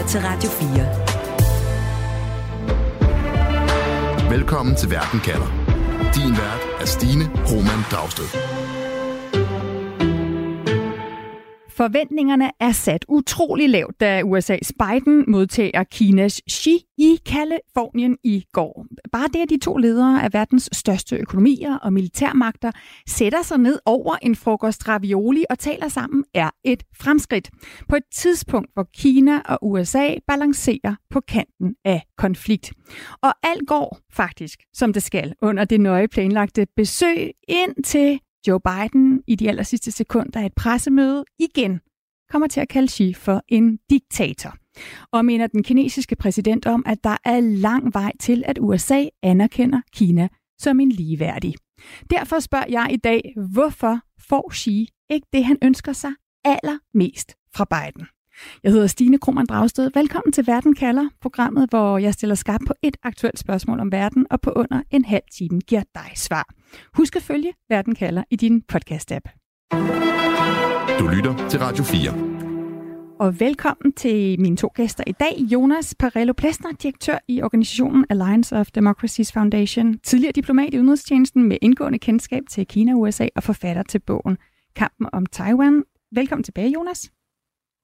lytter til Radio 4. Velkommen til Verden kalder. Din vært er Stine Roman Dragsted. Forventningerne er sat utrolig lavt, da USA's Biden modtager Kinas Xi i Kalifornien i går. Bare det, at de to ledere af verdens største økonomier og militærmagter sætter sig ned over en frokost ravioli og taler sammen, er et fremskridt. På et tidspunkt, hvor Kina og USA balancerer på kanten af konflikt. Og alt går faktisk, som det skal, under det nøje planlagte besøg ind til Joe Biden i de aller sidste sekunder af et pressemøde igen kommer til at kalde Xi for en diktator. Og mener den kinesiske præsident om, at der er lang vej til, at USA anerkender Kina som en ligeværdig. Derfor spørger jeg i dag, hvorfor får Xi ikke det, han ønsker sig allermest fra Biden? Jeg hedder Stine Krohmann Dragsted. Velkommen til Verden kalder, programmet, hvor jeg stiller skarpt på et aktuelt spørgsmål om verden, og på under en halv time giver dig svar. Husk at følge Verden kalder i din podcast-app. Du lytter til Radio 4. Og velkommen til mine to gæster i dag. Jonas Parello Plesner, direktør i organisationen Alliance of Democracies Foundation, tidligere diplomat i udenrigstjenesten med indgående kendskab til Kina USA og forfatter til bogen Kampen om Taiwan. Velkommen tilbage, Jonas.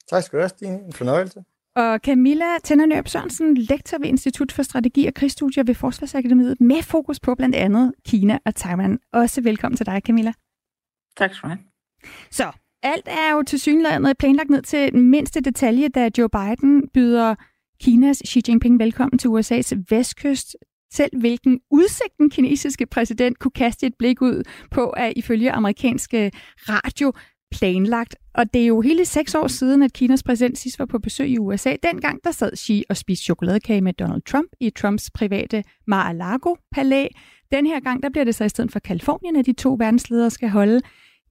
Tak skal du have, Stine. En fornøjelse. Og Camilla Tænder Sørensen, lektor ved Institut for Strategi og Krigsstudier ved Forsvarsakademiet, med fokus på blandt andet Kina og Taiwan. Også velkommen til dig, Camilla. Tak skal du have. Så, alt er jo til synligheden planlagt ned til den mindste detalje, da Joe Biden byder Kinas Xi Jinping velkommen til USA's vestkyst. Selv hvilken udsigt den kinesiske præsident kunne kaste et blik ud på, at ifølge amerikanske radio planlagt. Og det er jo hele seks år siden, at Kinas præsident sidst var på besøg i USA. Dengang der sad Xi og spiste chokoladekage med Donald Trump i Trumps private Mar-a-Lago-palæ. Den her gang der bliver det så i stedet for Kalifornien, at de to verdensledere skal holde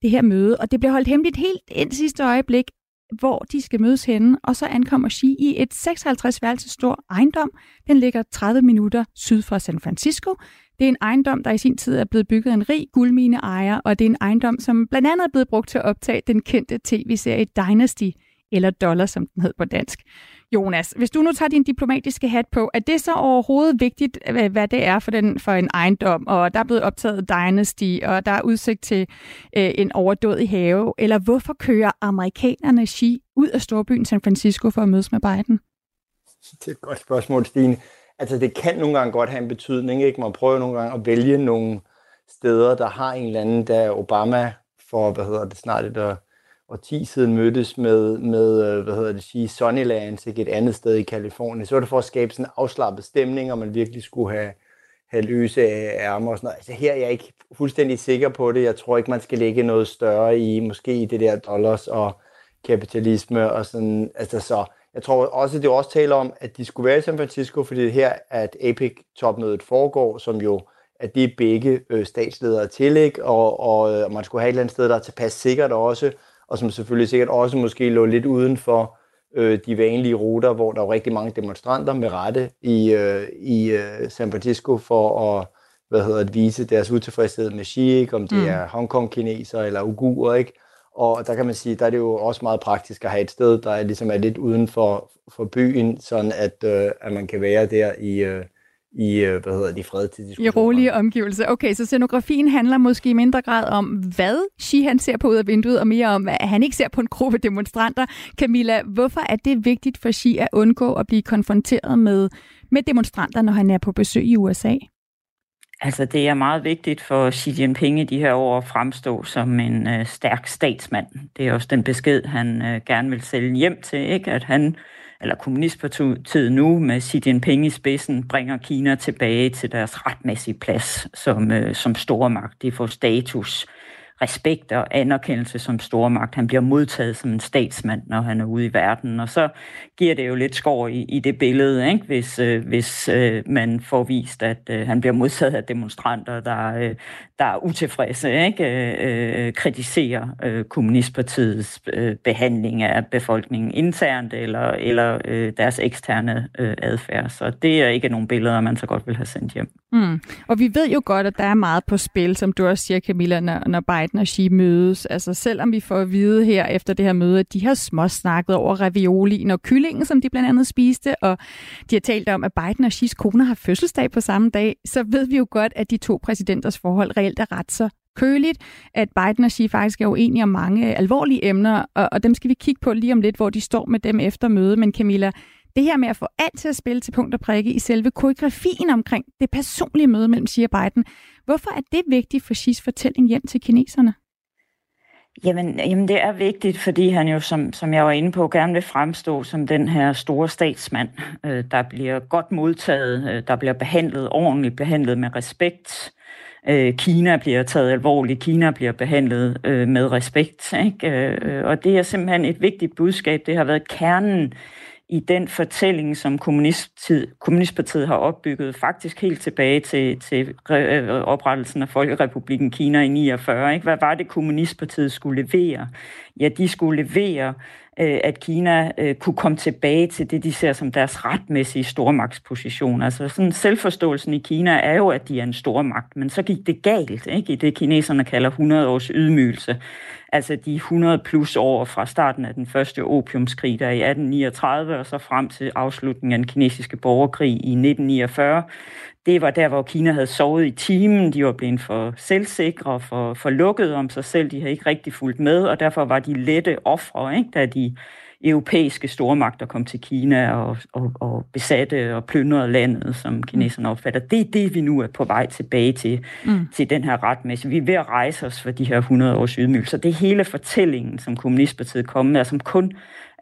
det her møde. Og det bliver holdt hemmeligt helt ind sidste øjeblik, hvor de skal mødes henne. Og så ankommer Xi i et 56 værelses stor ejendom. Den ligger 30 minutter syd for San Francisco. Det er en ejendom, der i sin tid er blevet bygget af en rig guldmineejer, og det er en ejendom, som blandt andet er blevet brugt til at optage den kendte tv-serie Dynasty, eller Dollar, som den hed på dansk. Jonas, hvis du nu tager din diplomatiske hat på, er det så overhovedet vigtigt, hvad det er for, den, for en ejendom, og der er blevet optaget Dynasty, og der er udsigt til øh, en overdådig have, eller hvorfor kører amerikanerne Xi ud af storbyen San Francisco for at mødes med Biden? Det er et godt spørgsmål, Stine altså det kan nogle gange godt have en betydning, ikke? Man prøver nogle gange at vælge nogle steder, der har en eller anden, da Obama for, hvad hedder det, snart et år 10 siden mødtes med, med øh, hvad hedder det, sige, Sunnylands, ikke? et andet sted i Kalifornien, så var det for at skabe sådan en afslappet stemning, og man virkelig skulle have, have løse ærmer og sådan noget. Altså her er jeg ikke fuldstændig sikker på det. Jeg tror ikke, man skal lægge noget større i, måske i det der dollars og kapitalisme og sådan, altså så jeg tror også, det også taler om, at de skulle være i San Francisco, fordi det her, at APEC-topmødet foregår, som jo at det er begge øh, statsledere til, ikke? Og, og øh, man skulle have et eller andet sted, der er tilpas sikkert også, og som selvfølgelig sikkert også måske lå lidt uden for øh, de vanlige ruter, hvor der er rigtig mange demonstranter med rette i, øh, i øh, San Francisco for at hvad hedder det, vise deres utilfredshed med Xi, ikke? om det mm. er Hongkong-kineser eller ugurer, ikke? Og der kan man sige, der er det jo også meget praktisk at have et sted, der er, ligesom er lidt uden for, for byen, sådan at, øh, at man kan være der i, øh, i øh, hvad hedder de fred til I rolige omgivelser. Okay, så scenografien handler måske i mindre grad om, hvad Xi han ser på ud af vinduet, og mere om, at han ikke ser på en gruppe demonstranter. Camilla, hvorfor er det vigtigt for Xi at undgå at blive konfronteret med, med demonstranter, når han er på besøg i USA? Altså, det er meget vigtigt for Xi Jinping i de her år at fremstå som en øh, stærk statsmand. Det er også den besked, han øh, gerne vil sælge hjem til, ikke? At han, eller kommunistpartiet nu med Xi Jinping i spidsen, bringer Kina tilbage til deres retmæssige plads som, øh, som stormagt. De får status respekt og anerkendelse som stormagt. Han bliver modtaget som en statsmand, når han er ude i verden. Og så giver det jo lidt skår i, i det billede, ikke? hvis, øh, hvis øh, man får vist, at øh, han bliver modtaget af demonstranter, der, øh, der er utilfredse, ikke? Øh, øh, kritiserer øh, kommunistpartiets øh, behandling af befolkningen internt eller, eller øh, deres eksterne øh, adfærd. Så det er ikke nogle billeder, man så godt vil have sendt hjem. Mm. Og vi ved jo godt, at der er meget på spil, som du også siger, Camilla, når, når Biden og Xi mødes. Altså selvom vi får at vide her efter det her møde, at de har småsnakket over ravioli og kyllingen, som de blandt andet spiste, og de har talt om, at Biden og Xi's kone har fødselsdag på samme dag, så ved vi jo godt, at de to præsidenters forhold reelt er ret så køligt, at Biden og Xi faktisk er uenige om mange alvorlige emner, og, og dem skal vi kigge på lige om lidt, hvor de står med dem efter møde. Men Camilla, det her med at få alt til at spille til punkt og prikke i selve koreografien omkring det personlige møde mellem Xi og Biden, hvorfor er det vigtigt for Xis fortælling hjem til kineserne? Jamen, jamen, det er vigtigt, fordi han jo, som, som jeg var inde på, gerne vil fremstå som den her store statsmand, øh, der bliver godt modtaget, øh, der bliver behandlet ordentligt, behandlet med respekt. Øh, Kina bliver taget alvorligt, Kina bliver behandlet øh, med respekt. Ikke? Øh, og det er simpelthen et vigtigt budskab. Det har været kernen i den fortælling, som Kommunistpartiet har opbygget, faktisk helt tilbage til, til øh, oprettelsen af Folkerepubliken Kina i 49. Ikke? Hvad var det, Kommunistpartiet skulle levere? Ja, de skulle levere, Øh, at Kina øh, kunne komme tilbage til det, de ser som deres retmæssige stormagtsposition. Altså sådan selvforståelsen i Kina er jo, at de er en stormagt, men så gik det galt ikke? i det, kineserne kalder 100 års ydmygelse altså de 100 plus år fra starten af den første opiumskrig, der i 1839, og så frem til afslutningen af den kinesiske borgerkrig i 1949. Det var der, hvor Kina havde sovet i timen. De var blevet for selvsikre, for, for lukket om sig selv. De havde ikke rigtig fulgt med, og derfor var de lette ofre, ikke? da de europæiske stormagter kom til Kina og, og, og besatte og plyndrede landet, som kineserne opfatter. Det er det, vi nu er på vej tilbage til, mm. til den her retmæssige. Vi er ved at rejse os for de her 100 års ydmygelser. Det er hele fortællingen, som Kommunistpartiet kom med, og som kun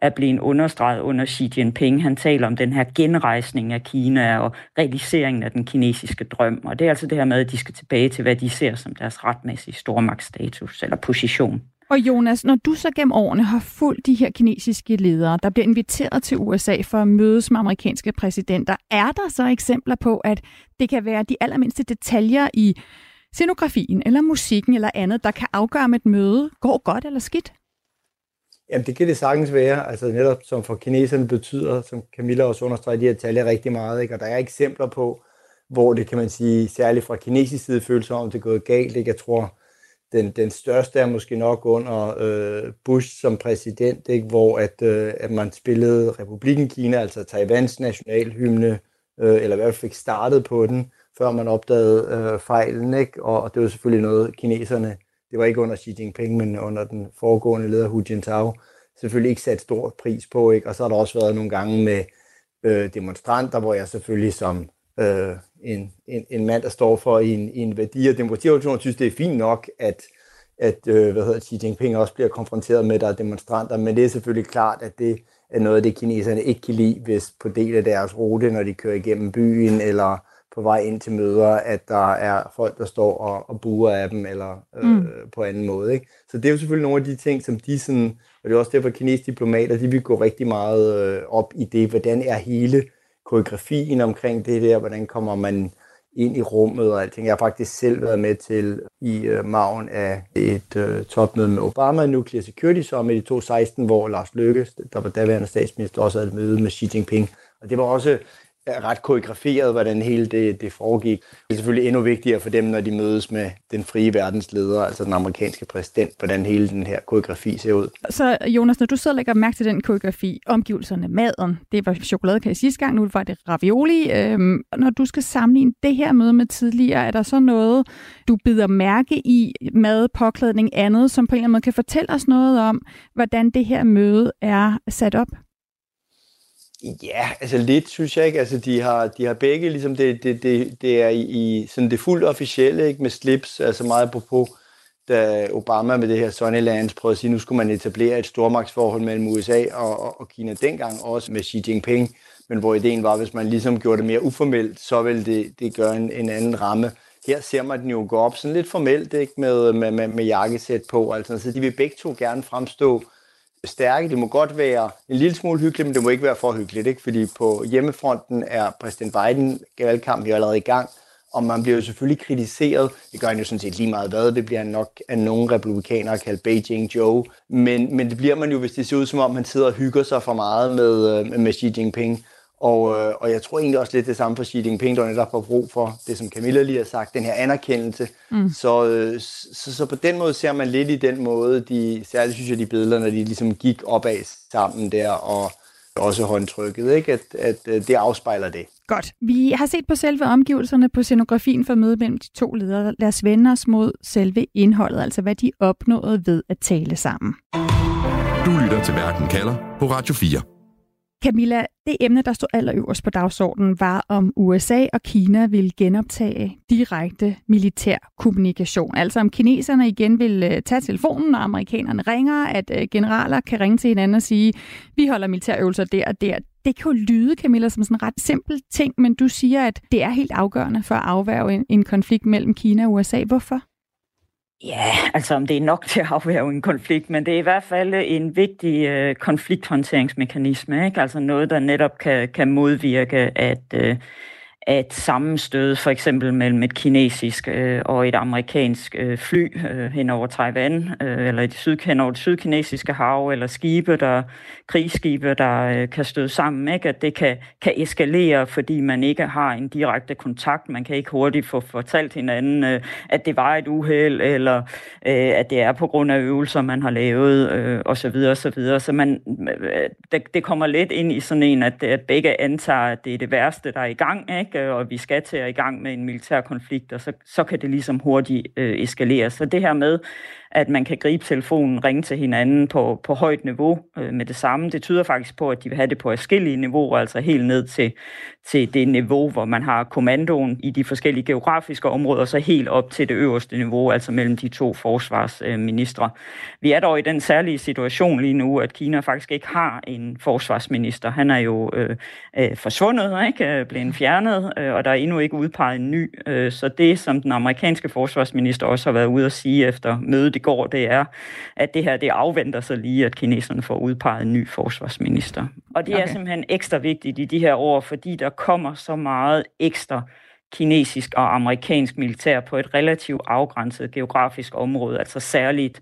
er blevet understreget under Xi Jinping. Han taler om den her genrejsning af Kina og realiseringen af den kinesiske drøm. Og det er altså det her med, at de skal tilbage til, hvad de ser som deres retmæssige stormagtsstatus eller position. Og Jonas, når du så gennem årene har fulgt de her kinesiske ledere, der bliver inviteret til USA for at mødes med amerikanske præsidenter, er der så eksempler på, at det kan være de allermindste detaljer i scenografien eller musikken eller andet, der kan afgøre, om et møde går godt eller skidt? Jamen, det kan det sagtens være. Altså netop som for kineserne betyder, som Camilla også understreger, de her detaljer rigtig meget. Ikke? Og der er eksempler på, hvor det kan man sige, særligt fra kinesisk side, føles om, det er gået galt. Ikke? Jeg tror, den, den største er måske nok under øh, Bush som præsident, ikke? hvor at, øh, at man spillede Republiken Kina, altså Taiwans nationalhymne, øh, eller i hvert fald fik startet på den, før man opdagede øh, fejlen. Ikke? Og, og det var selvfølgelig noget, kineserne, det var ikke under Xi Jinping, men under den foregående leder Hu Jintao, selvfølgelig ikke sat stor pris på. Ikke? Og så har der også været nogle gange med øh, demonstranter, hvor jeg selvfølgelig som øh, en, en, en mand, der står for en, en værdi- og demokratiorganisation, synes, det er fint nok, at, at øh, hvad hedder, Xi Jinping også bliver konfronteret med, der er demonstranter, men det er selvfølgelig klart, at det er noget af det, kineserne ikke kan lide, hvis på del af deres rute, når de kører igennem byen, eller på vej ind til møder, at der er folk, der står og, og buer af dem, eller øh, mm. på anden måde. Ikke? Så det er jo selvfølgelig nogle af de ting, som de sådan, og det er også derfor, at kinesiske diplomater, de vil gå rigtig meget øh, op i det, hvordan er hele koreografien omkring det der, hvordan kommer man ind i rummet og alting. Jeg har faktisk selv været med til i øh, maven af et øh, topmøde med Obama, Nuclear Security Summit i 2016, hvor Lars Løkke, der var daværende statsminister, også havde et møde med Xi Jinping. Og det var også ret koreograferet, hvordan hele det, det foregik. Det er selvfølgelig endnu vigtigere for dem, når de mødes med den frie verdensleder, altså den amerikanske præsident, hvordan hele den her koreografi ser ud. Så Jonas, når du sidder og lægger mærke til den koreografi, omgivelserne, maden, det var chokoladekage sidste gang, nu var det ravioli. Øhm, når du skal sammenligne det her møde med tidligere, er der så noget, du bider mærke i, mad, påklædning, andet, som på en eller anden måde kan fortælle os noget om, hvordan det her møde er sat op? Ja, altså lidt synes jeg ikke. Altså de har, de har begge, ligesom det, det, det, det er i, i sådan det fuldt officielle, ikke med slips, altså meget på da Obama med det her Sunnylands prøvede at sige, at nu skulle man etablere et stormagtsforhold mellem USA og, og, og Kina dengang, også med Xi Jinping, men hvor ideen var, at hvis man ligesom gjorde det mere uformelt, så ville det, det gøre en, en anden ramme. Her ser man den jo gå op sådan lidt formelt, ikke med, med, med, med jakkesæt på, altså, så de vil begge to gerne fremstå stærke. De må godt være en lille smule hyggelige, men det må ikke være for hyggeligt, ikke? fordi på hjemmefronten er præsident Biden valgkampen jo allerede i gang, og man bliver jo selvfølgelig kritiseret. Det gør han jo sådan set lige meget hvad. Det bliver nok af nogle republikanere kaldt Beijing Joe. Men, men det bliver man jo, hvis det ser ud som om, man sidder og hygger sig for meget med, øh, med Xi Jinping. Og, øh, og jeg tror egentlig også lidt det samme for Xi Jinping, der netop har brug for det, som Camilla lige har sagt, den her anerkendelse. Mm. Så, øh, så, så på den måde ser man lidt i den måde, de, særligt synes jeg, de billeder, når de ligesom gik opad sammen der, og også håndtrykket, ikke? At, at, at det afspejler det. Godt. Vi har set på selve omgivelserne på scenografien for mødet mellem de to ledere. Lad os vende os mod selve indholdet, altså hvad de opnåede ved at tale sammen. Du lytter til Verden kalder på Radio 4. Camilla, det emne, der stod allerøverst på dagsordenen, var, om USA og Kina ville genoptage direkte militær kommunikation. Altså om kineserne igen vil øh, tage telefonen, når amerikanerne ringer, at øh, generaler kan ringe til hinanden og sige, vi holder militærøvelser der og der. Det kan jo lyde, Camilla, som sådan en ret simpel ting, men du siger, at det er helt afgørende for at afværge en, en konflikt mellem Kina og USA. Hvorfor? Ja, altså om det er nok til at afværge en konflikt, men det er i hvert fald en vigtig øh, konflikthåndteringsmekanisme, ikke? altså noget, der netop kan, kan modvirke, at, øh, at sammenstød for eksempel mellem et kinesisk øh, og et amerikansk øh, fly øh, hen over Taiwan, øh, eller et syd, hen over det sydkinesiske hav, eller skibe, der krigsskibe, der øh, kan støde sammen, ikke? at det kan, kan eskalere, fordi man ikke har en direkte kontakt. Man kan ikke hurtigt få fortalt hinanden, øh, at det var et uheld, eller øh, at det er på grund af øvelser, man har lavet, øh, osv. osv. Så man, øh, det, det kommer lidt ind i sådan en, at, at begge antager, at det er det værste, der er i gang, ikke? Øh, og vi skal til at i gang med en militær konflikt, og så, så kan det ligesom hurtigt øh, eskalere. Så det her med, at man kan gribe telefonen, ringe til hinanden på, på højt niveau øh, med det samme. Det tyder faktisk på, at de vil have det på forskellige niveauer, altså helt ned til, til det niveau, hvor man har kommandoen i de forskellige geografiske områder, så helt op til det øverste niveau, altså mellem de to forsvarsministre. Vi er dog i den særlige situation lige nu, at Kina faktisk ikke har en forsvarsminister. Han er jo øh, øh, forsvundet, ikke? Øh, blevet fjernet, øh, og der er endnu ikke udpeget en ny. Øh, så det, som den amerikanske forsvarsminister også har været ude at sige efter mødet i går, det er, at det her det afventer sig lige, at kineserne får udpeget en ny forsvarsminister. Og det okay. er simpelthen ekstra vigtigt i de her år, fordi der kommer så meget ekstra kinesisk og amerikansk militær på et relativt afgrænset geografisk område, altså særligt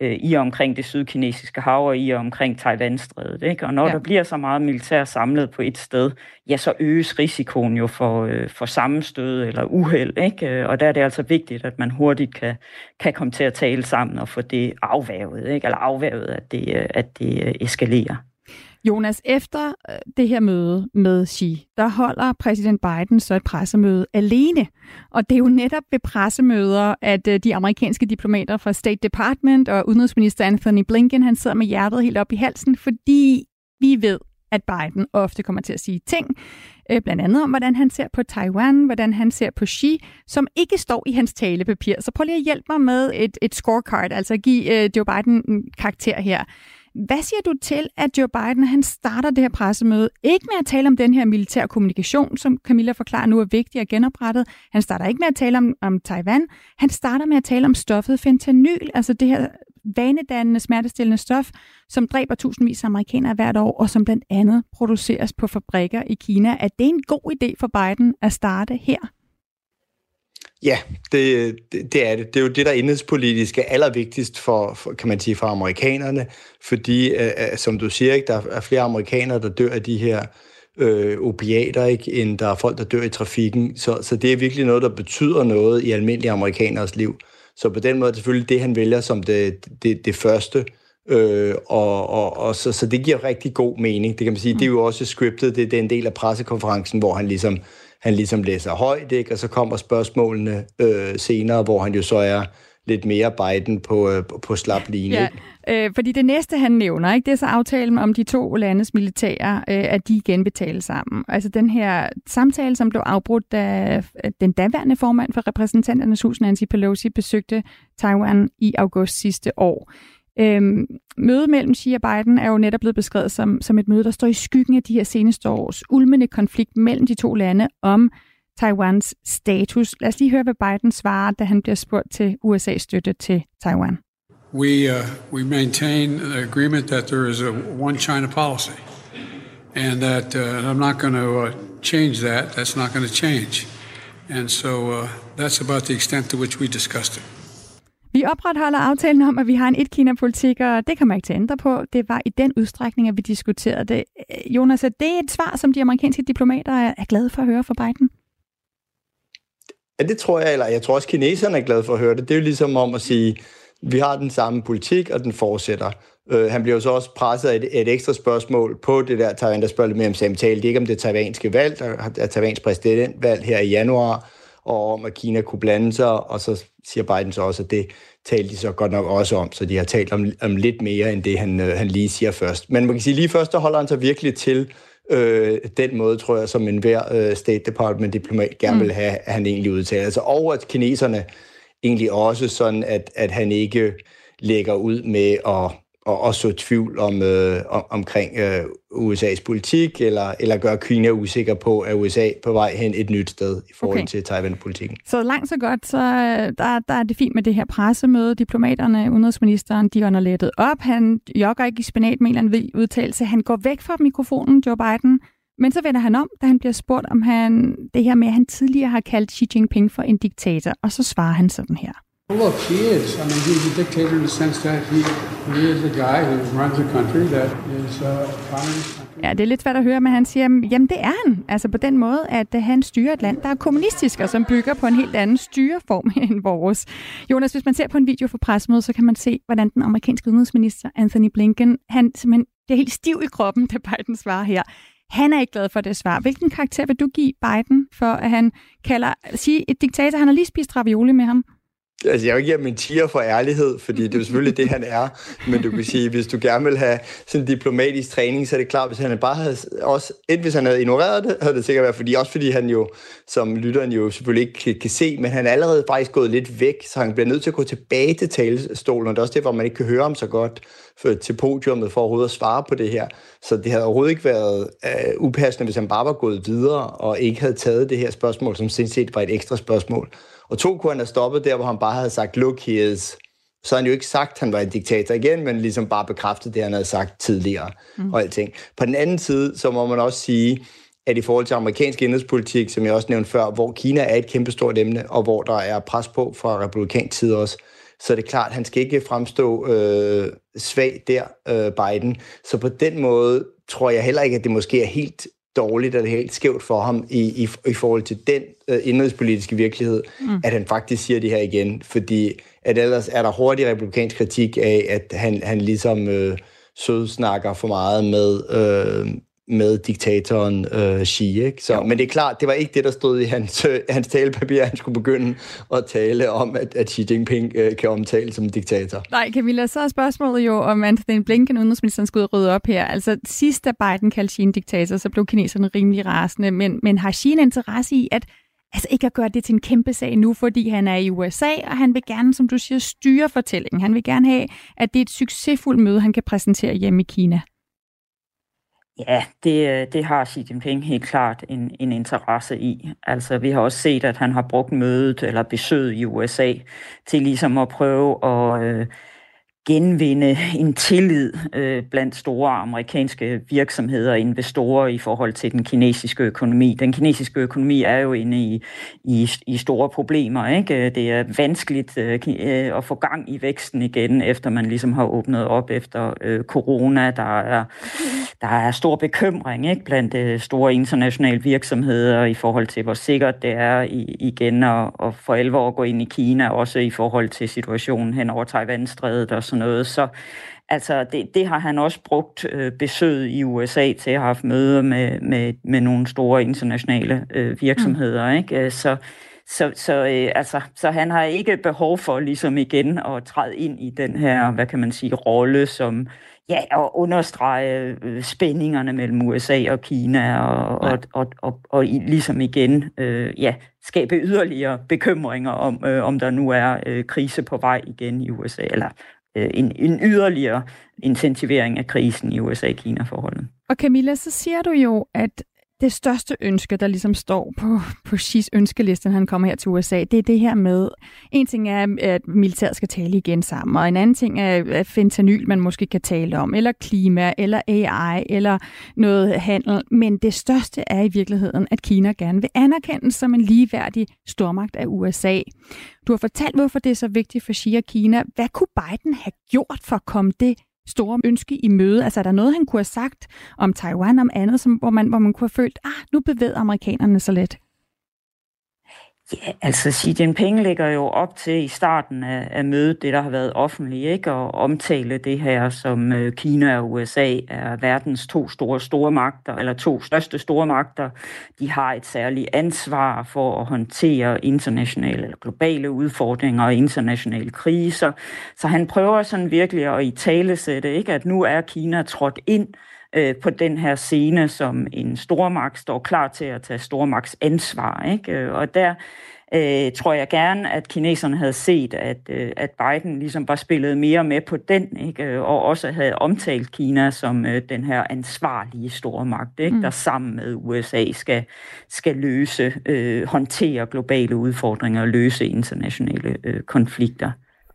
øh, i og omkring det sydkinesiske hav og i og omkring Taiwanstrædet. Ikke? Og når ja. der bliver så meget militær samlet på et sted, ja, så øges risikoen jo for, øh, for sammenstød eller uheld. Ikke? Og der er det altså vigtigt, at man hurtigt kan, kan komme til at tale sammen og få det afværget, ikke? eller afværget, at det, øh, at det øh, eskalerer. Jonas, efter øh, det her møde med Xi, der holder præsident Biden så et pressemøde alene. Og det er jo netop ved pressemøder, at øh, de amerikanske diplomater fra State Department og udenrigsminister Anthony Blinken, han sidder med hjertet helt op i halsen, fordi vi ved, at Biden ofte kommer til at sige ting, øh, blandt andet om, hvordan han ser på Taiwan, hvordan han ser på Xi, som ikke står i hans talepapir. Så prøv lige at hjælpe mig med et, et scorecard, altså give Joe Biden en karakter her. Hvad siger du til, at Joe Biden han starter det her pressemøde, ikke med at tale om den her militær kommunikation, som Camilla forklarer nu er vigtig at genoprettet. Han starter ikke med at tale om, om Taiwan. Han starter med at tale om stoffet fentanyl, altså det her vanedannende, smertestillende stof, som dræber tusindvis af amerikanere hvert år, og som blandt andet produceres på fabrikker i Kina. Er det en god idé for Biden at starte her? Ja, det, det, det er det. Det er jo det, der indrigspolitisk er allervigtigst for, for, kan man sige, for amerikanerne, fordi, øh, øh, som du siger, ikke, der er flere amerikanere, der dør af de her øh, opiater, ikke, end der er folk, der dør i trafikken. Så, så det er virkelig noget, der betyder noget i almindelige amerikaners liv. Så på den måde er det selvfølgelig det, han vælger som det, det, det første. Øh, og, og, og så, så det giver rigtig god mening. Det kan man sige, mm. det er jo også scriptet, det, det er en del af pressekonferencen, hvor han ligesom han ligesom læser højt, ikke? og så kommer spørgsmålene øh, senere, hvor han jo så er lidt mere Biden på, øh, på slap linje. Ja. Øh, fordi det næste, han nævner, ikke, det er så aftalen om de to landes militære, øh, at de igen betaler sammen. Altså den her samtale, som blev afbrudt, da den daværende formand for repræsentanternes hus, Nancy Pelosi, besøgte Taiwan i august sidste år. Øhm, mødet mellem Xi og Biden er jo netop blevet beskrevet som, som et møde, der står i skyggen af de her seneste års ulmende konflikt mellem de to lande om Taiwans status. Lad os lige høre, hvad Biden svarer, da han bliver spurgt til USA's støtte til Taiwan. We, uh, we maintain the agreement that there is a one China policy, and that uh, I'm not going to uh, change that. That's not going to change. And so uh, that's about the extent to which we discussed it. Vi opretholder aftalen om, at vi har en et-Kina-politik, og det kommer ikke til at ændre på. Det var i den udstrækning, at vi diskuterede det. Øh, Jonas, er det et svar, som de amerikanske diplomater er glade for at høre fra Biden? Ja, det tror jeg, eller jeg tror også, kineserne er glade for at høre det. Det er jo ligesom om at sige, vi har den samme politik, og den fortsætter. Øh, han bliver jo så også presset af et, et ekstra spørgsmål på det der Taiwan, der spørger lidt mere om samtale. Det er ikke om det taiwanske valg, der er Taiwans præsidentvalg her i januar, og om at Kina kunne blande sig, og så siger Biden så også, at det talte de så godt nok også om, så de har talt om, om lidt mere end det, han, øh, han lige siger først. Men man kan sige, lige først, der holder han sig virkelig til øh, den måde, tror jeg, som enhver øh, State Department-diplomat gerne vil mm. have, at han egentlig udtaler sig. Og at kineserne egentlig også sådan, at, at han ikke lægger ud med at og, og så tvivl om, øh, om, omkring øh, USA's politik, eller, eller gøre Kina usikker på, at USA på vej hen et nyt sted i forhold okay. til Taiwan-politikken. Så langt så godt, så øh, der, der er det fint med det her pressemøde. Diplomaterne, udenrigsministeren, de ånder lettet op. Han jogger ikke i spinat med en eller anden vild udtalelse. Han går væk fra mikrofonen, Joe Biden, men så vender han om, da han bliver spurgt om han, det her med, at han tidligere har kaldt Xi Jinping for en diktator, og så svarer han sådan her. Well, look, he is. I mean, he's a dictator in the sense that he, he is a guy who runs a country that is uh, communist. Ja, det er lidt svært at høre, men han siger, jamen det er han. Altså på den måde, at øh, han styrer et land, der er kommunistisk, og som bygger på en helt anden styreform end vores. Jonas, hvis man ser på en video fra pressemødet, så kan man se, hvordan den amerikanske udenrigsminister Anthony Blinken, han simpelthen det er helt stiv i kroppen, da Biden svarer her. Han er ikke glad for det svar. Hvilken karakter vil du give Biden for, at han kalder, sige et diktator, han har lige spist ravioli med ham? Altså, jeg vil give ham en tiger for ærlighed, fordi det er jo selvfølgelig det, han er. Men du kan sige, hvis du gerne vil have sådan en diplomatisk træning, så er det klart, hvis han bare havde også, et hvis han havde ignoreret det, havde det sikkert været, fordi også fordi han jo, som lytteren jo selvfølgelig ikke kan, kan se, men han er allerede faktisk gået lidt væk, så han bliver nødt til at gå tilbage til talestolen, og det er også det, hvor man ikke kan høre ham så godt for, til podiumet for overhovedet at svare på det her. Så det havde overhovedet ikke været uh, upassende, hvis han bare var gået videre, og ikke havde taget det her spørgsmål, som sindssygt var et ekstra spørgsmål. Og to kunne han have stoppet der, hvor han bare havde sagt, look, he is. Så har han jo ikke sagt, at han var en diktator igen, men ligesom bare bekræftet det, han havde sagt tidligere mm. og alting. På den anden side, så må man også sige, at i forhold til amerikansk indrigspolitik, som jeg også nævnte før, hvor Kina er et kæmpestort emne, og hvor der er pres på fra republikansk side også, så er det klart, at han skal ikke fremstå øh, svag der, øh, Biden. Så på den måde tror jeg heller ikke, at det måske er helt dårligt eller helt skævt for ham i, i, i forhold til den øh, indrigspolitiske virkelighed, mm. at han faktisk siger det her igen, fordi at ellers er der hurtig republikansk kritik af, at han, han ligesom øh, sødsnakker for meget med, øh, med diktatoren øh, Xi. Ikke? Så, men det er klart, det var ikke det, der stod i hans, øh, hans talepapir, at han skulle begynde at tale om, at, at Xi Jinping øh, kan omtales som diktator. Nej, Camilla, så er spørgsmålet jo, om Anthony Blinken, udenrigsministeren, skulle rydde op her. Altså sidst, da Biden kaldte Xi en diktator, så blev kineserne rimelig rasende, men, men har Xi en interesse i, at altså ikke at gøre det til en kæmpe sag nu, fordi han er i USA, og han vil gerne, som du siger, styre fortællingen. Han vil gerne have, at det er et succesfuldt møde, han kan præsentere hjemme i Kina. Ja, det, øh, det har Xi Jinping helt klart en, en interesse i. Altså, vi har også set, at han har brugt mødet eller besøget i USA til ligesom at prøve at øh, genvinde en tillid øh, blandt store amerikanske virksomheder og investorer i forhold til den kinesiske økonomi. Den kinesiske økonomi er jo inde i, i, i store problemer. Ikke? Det er vanskeligt øh, øh, at få gang i væksten igen, efter man ligesom har åbnet op efter øh, corona. Der er, der er stor bekymring ikke? blandt øh, store internationale virksomheder i forhold til, hvor sikkert det er i, igen at, at for alvor gå ind i Kina, også i forhold til situationen hen over Taiwan-strædet og sådan noget. Så altså, det, det har han også brugt øh, besøg i USA til at have haft møder med, med, med nogle store internationale øh, virksomheder. Mm. Ikke? Så, så, så, øh, altså, så han har ikke behov for ligesom igen at træde ind i den her, hvad kan man sige, rolle som ja, at understrege øh, spændingerne mellem USA og Kina og, og, og, og, og ligesom igen øh, ja, skabe yderligere bekymringer om, øh, om der nu er øh, krise på vej igen i USA, eller øh, Øh, en, en yderligere intensivering af krisen i USA-Kina-forholdet. Og Camilla, så siger du jo, at det største ønske, der ligesom står på, på Xi's ønskeliste, når han kommer her til USA, det er det her med, en ting er, at militæret skal tale igen sammen, og en anden ting er at fentanyl, man måske kan tale om, eller klima, eller AI, eller noget handel. Men det største er i virkeligheden, at Kina gerne vil anerkendes som en ligeværdig stormagt af USA. Du har fortalt, hvorfor det er så vigtigt for Xi og Kina. Hvad kunne Biden have gjort for at komme det store ønske i møde? Altså er der noget, han kunne have sagt om Taiwan, om andet, som, hvor, man, hvor man kunne have følt, ah, nu bevæger amerikanerne så lidt? Ja, altså Xi Jinping ligger jo op til i starten af, af mødet, det der har været offentligt, ikke? og omtale det her som øh, Kina og USA er verdens to store store magter, eller to største store magter. De har et særligt ansvar for at håndtere internationale eller globale udfordringer og internationale kriser. Så han prøver sådan virkelig at i tale sætte, ikke? at nu er Kina trådt ind øh, på den her scene, som en stormagt står klar til at tage stormagts ansvar. Ikke? Og der øh, tror jeg gerne, at kineserne havde set, at, øh, at Biden ligesom var spillet mere med på den, ikke? og også havde omtalt Kina som øh, den her ansvarlige stormagt, ikke? Mm. der sammen med USA skal, skal løse, øh, håndtere globale udfordringer og løse internationale øh, konflikter.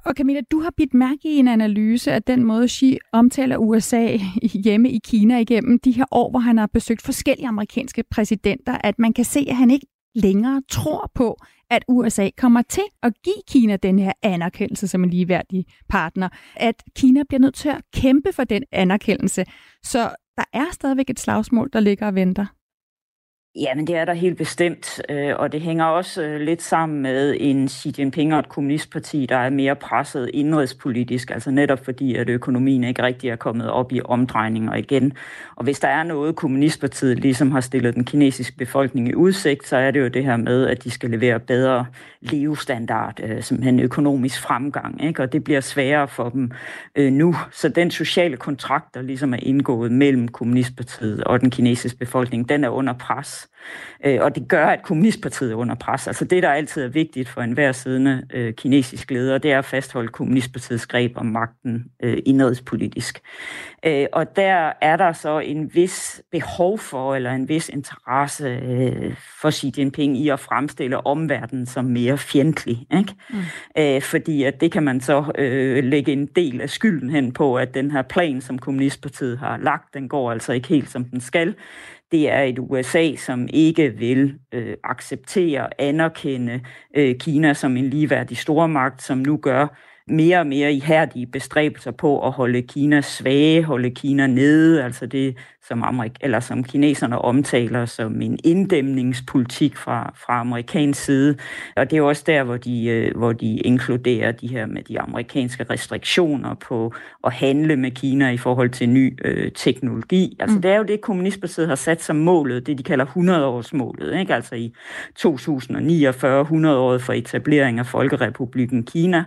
Og Camilla, du har bidt mærke i en analyse af den måde, Xi omtaler USA hjemme i Kina igennem de her år, hvor han har besøgt forskellige amerikanske præsidenter, at man kan se, at han ikke længere tror på, at USA kommer til at give Kina den her anerkendelse som en ligeværdig partner. At Kina bliver nødt til at kæmpe for den anerkendelse. Så der er stadigvæk et slagsmål, der ligger og venter. Jamen, det er der helt bestemt, øh, og det hænger også øh, lidt sammen med en Xi Jinping og et kommunistparti, der er mere presset indrigspolitisk, altså netop fordi, at økonomien ikke rigtig er kommet op i omdrejninger igen. Og hvis der er noget, kommunistpartiet ligesom har stillet den kinesiske befolkning i udsigt, så er det jo det her med, at de skal levere bedre levestandard, øh, simpelthen som en økonomisk fremgang, ikke? og det bliver sværere for dem nu. Så den sociale kontrakt, der ligesom er indgået mellem kommunistpartiet og den kinesiske befolkning, den er under pres. Øh, og det gør, at kommunistpartiet er under pres. Altså det, der altid er vigtigt for enhver siddende øh, kinesisk leder, det er at fastholde kommunistpartiets greb om magten øh, indrigspolitisk. Øh, og der er der så en vis behov for, eller en vis interesse øh, for Xi Jinping i at fremstille omverdenen som mere fjendtlig. Ikke? Mm. Øh, fordi at det kan man så øh, lægge en del af skylden hen på, at den her plan, som kommunistpartiet har lagt, den går altså ikke helt som den skal det er et USA, som ikke vil øh, acceptere, anerkende øh, Kina som en ligeværdig stormagt, som nu gør mere og mere ihærdige bestræbelser på at holde Kina svage, holde Kina nede, altså det, som, Amerik- eller som kineserne omtaler som en inddæmningspolitik fra, fra amerikansk side. Og det er også der, hvor de, øh, hvor de inkluderer de her med de amerikanske restriktioner på at handle med Kina i forhold til ny øh, teknologi. Altså mm. det er jo det, kommunistpartiet har sat som målet, det de kalder 100-årsmålet, ikke? altså i 2049, 100-året for etablering af Folkerepublikken Kina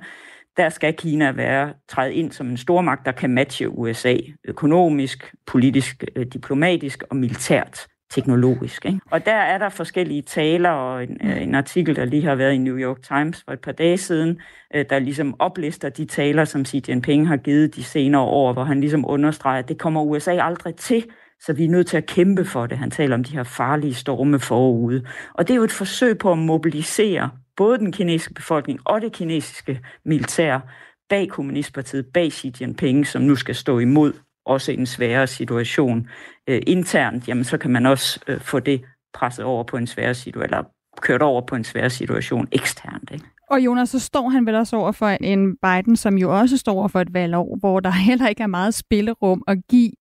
der skal Kina være træde ind som en stormagt, der kan matche USA økonomisk, politisk, øh, diplomatisk og militært teknologisk. Ikke? Og der er der forskellige taler, og en, øh, en artikel, der lige har været i New York Times for et par dage siden, øh, der ligesom oplister de taler, som Xi Jinping har givet de senere år, hvor han ligesom understreger, at det kommer USA aldrig til, så vi er nødt til at kæmpe for det. Han taler om de her farlige storme forude. Og det er jo et forsøg på at mobilisere både den kinesiske befolkning og det kinesiske militær bag Kommunistpartiet, bag Xi Jinping, som nu skal stå imod også i en sværere situation øh, internt, jamen så kan man også øh, få det presset over på en sværere situation, eller kørt over på en svær situation eksternt. Ikke? Og Jonas, så står han vel også over for en Biden, som jo også står over for et valgår, hvor der heller ikke er meget spillerum at give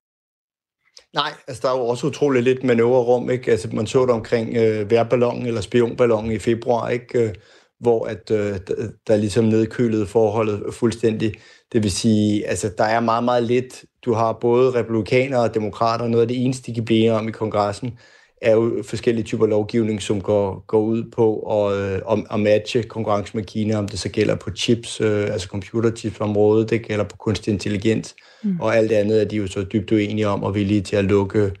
Nej, altså der er jo også utroligt lidt manøvrerum, ikke? Altså man så det omkring øh, værballongen eller spionballongen i februar, ikke? Øh, hvor at, øh, der ligesom nedkølede forholdet fuldstændig. Det vil sige, altså der er meget, meget lidt. Du har både republikanere og demokrater, noget af det eneste, de kan blive om i kongressen, er jo forskellige typer lovgivning, som går, går ud på at, øh, at, at matche konkurrence med Kina, om det så gælder på chips, øh, altså computerchips-området, det gælder på kunstig intelligens, mm. og alt andet er de jo så dybt uenige om og villige til at lukke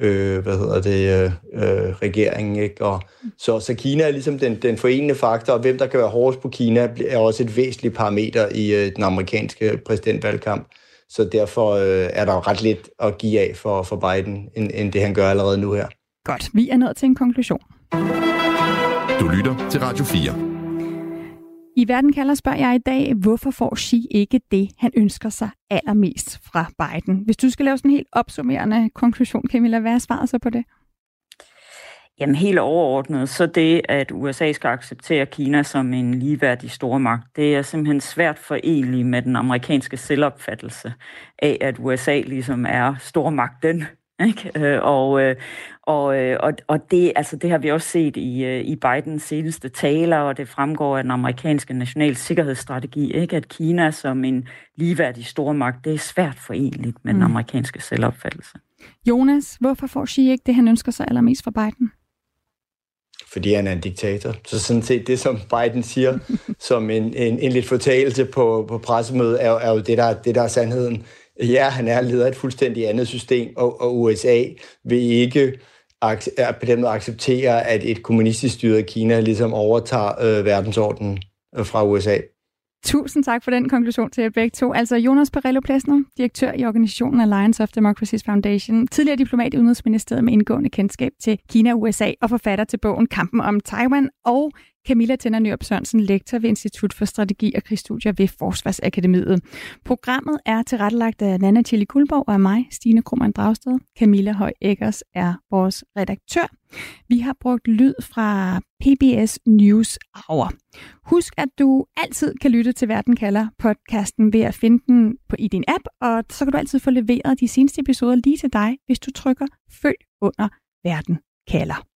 øh, hvad hedder det, øh, regeringen. Ikke? Og, så, så Kina er ligesom den, den forenende faktor, og hvem der kan være hårdest på Kina, er også et væsentligt parameter i øh, den amerikanske præsidentvalgkamp. Så derfor øh, er der ret lidt at give af for, for Biden, end, end det han gør allerede nu her. Godt, vi er nået til en konklusion. Du lytter til Radio 4. I Verden kalder spørger jeg i dag, hvorfor får Xi ikke det, han ønsker sig allermest fra Biden? Hvis du skal lave sådan en helt opsummerende konklusion, Camilla, hvad er svaret så på det? Jamen helt overordnet, så det, at USA skal acceptere Kina som en ligeværdig stormagt, det er simpelthen svært forenligt med den amerikanske selvopfattelse af, at USA ligesom er stormagten ikke? Øh, og, øh, og, øh, og, og det, altså, det har vi også set i, i Bidens seneste taler, og det fremgår af den amerikanske national sikkerhedsstrategi, ikke? at Kina som en ligeværdig stormagt, det er svært forenligt med mm. den amerikanske selvopfattelse. Jonas, hvorfor får Xi ikke det, han ønsker sig allermest fra Biden? Fordi han er en diktator. Så sådan set det, som Biden siger som en, en, en lidt fortalelse på, på pressemødet, er, er jo det der, det, der er sandheden. Ja, han er leder af et fuldstændig andet system, og, og USA vil ikke på den måde acceptere, at et kommunistisk styret Kina ligesom overtager øh, verdensordenen øh, fra USA. Tusind tak for den konklusion til jer begge to. Altså Jonas Perello Plesner, direktør i organisationen Alliance of Democracies Foundation, tidligere diplomat i Udenrigsministeriet med indgående kendskab til Kina og USA og forfatter til bogen Kampen om Taiwan og Camilla Tænder Nørp Sørensen, lektor ved Institut for Strategi og Krigsstudier ved Forsvarsakademiet. Programmet er tilrettelagt af Nana Tilly Kulborg og af mig, Stine Krummernd Dragsted. Camilla Høj Eggers er vores redaktør. Vi har brugt lyd fra PBS News Hour. Husk, at du altid kan lytte til Verden kalder podcasten ved at finde den på i din app, og så kan du altid få leveret de seneste episoder lige til dig, hvis du trykker følg under Verden kalder.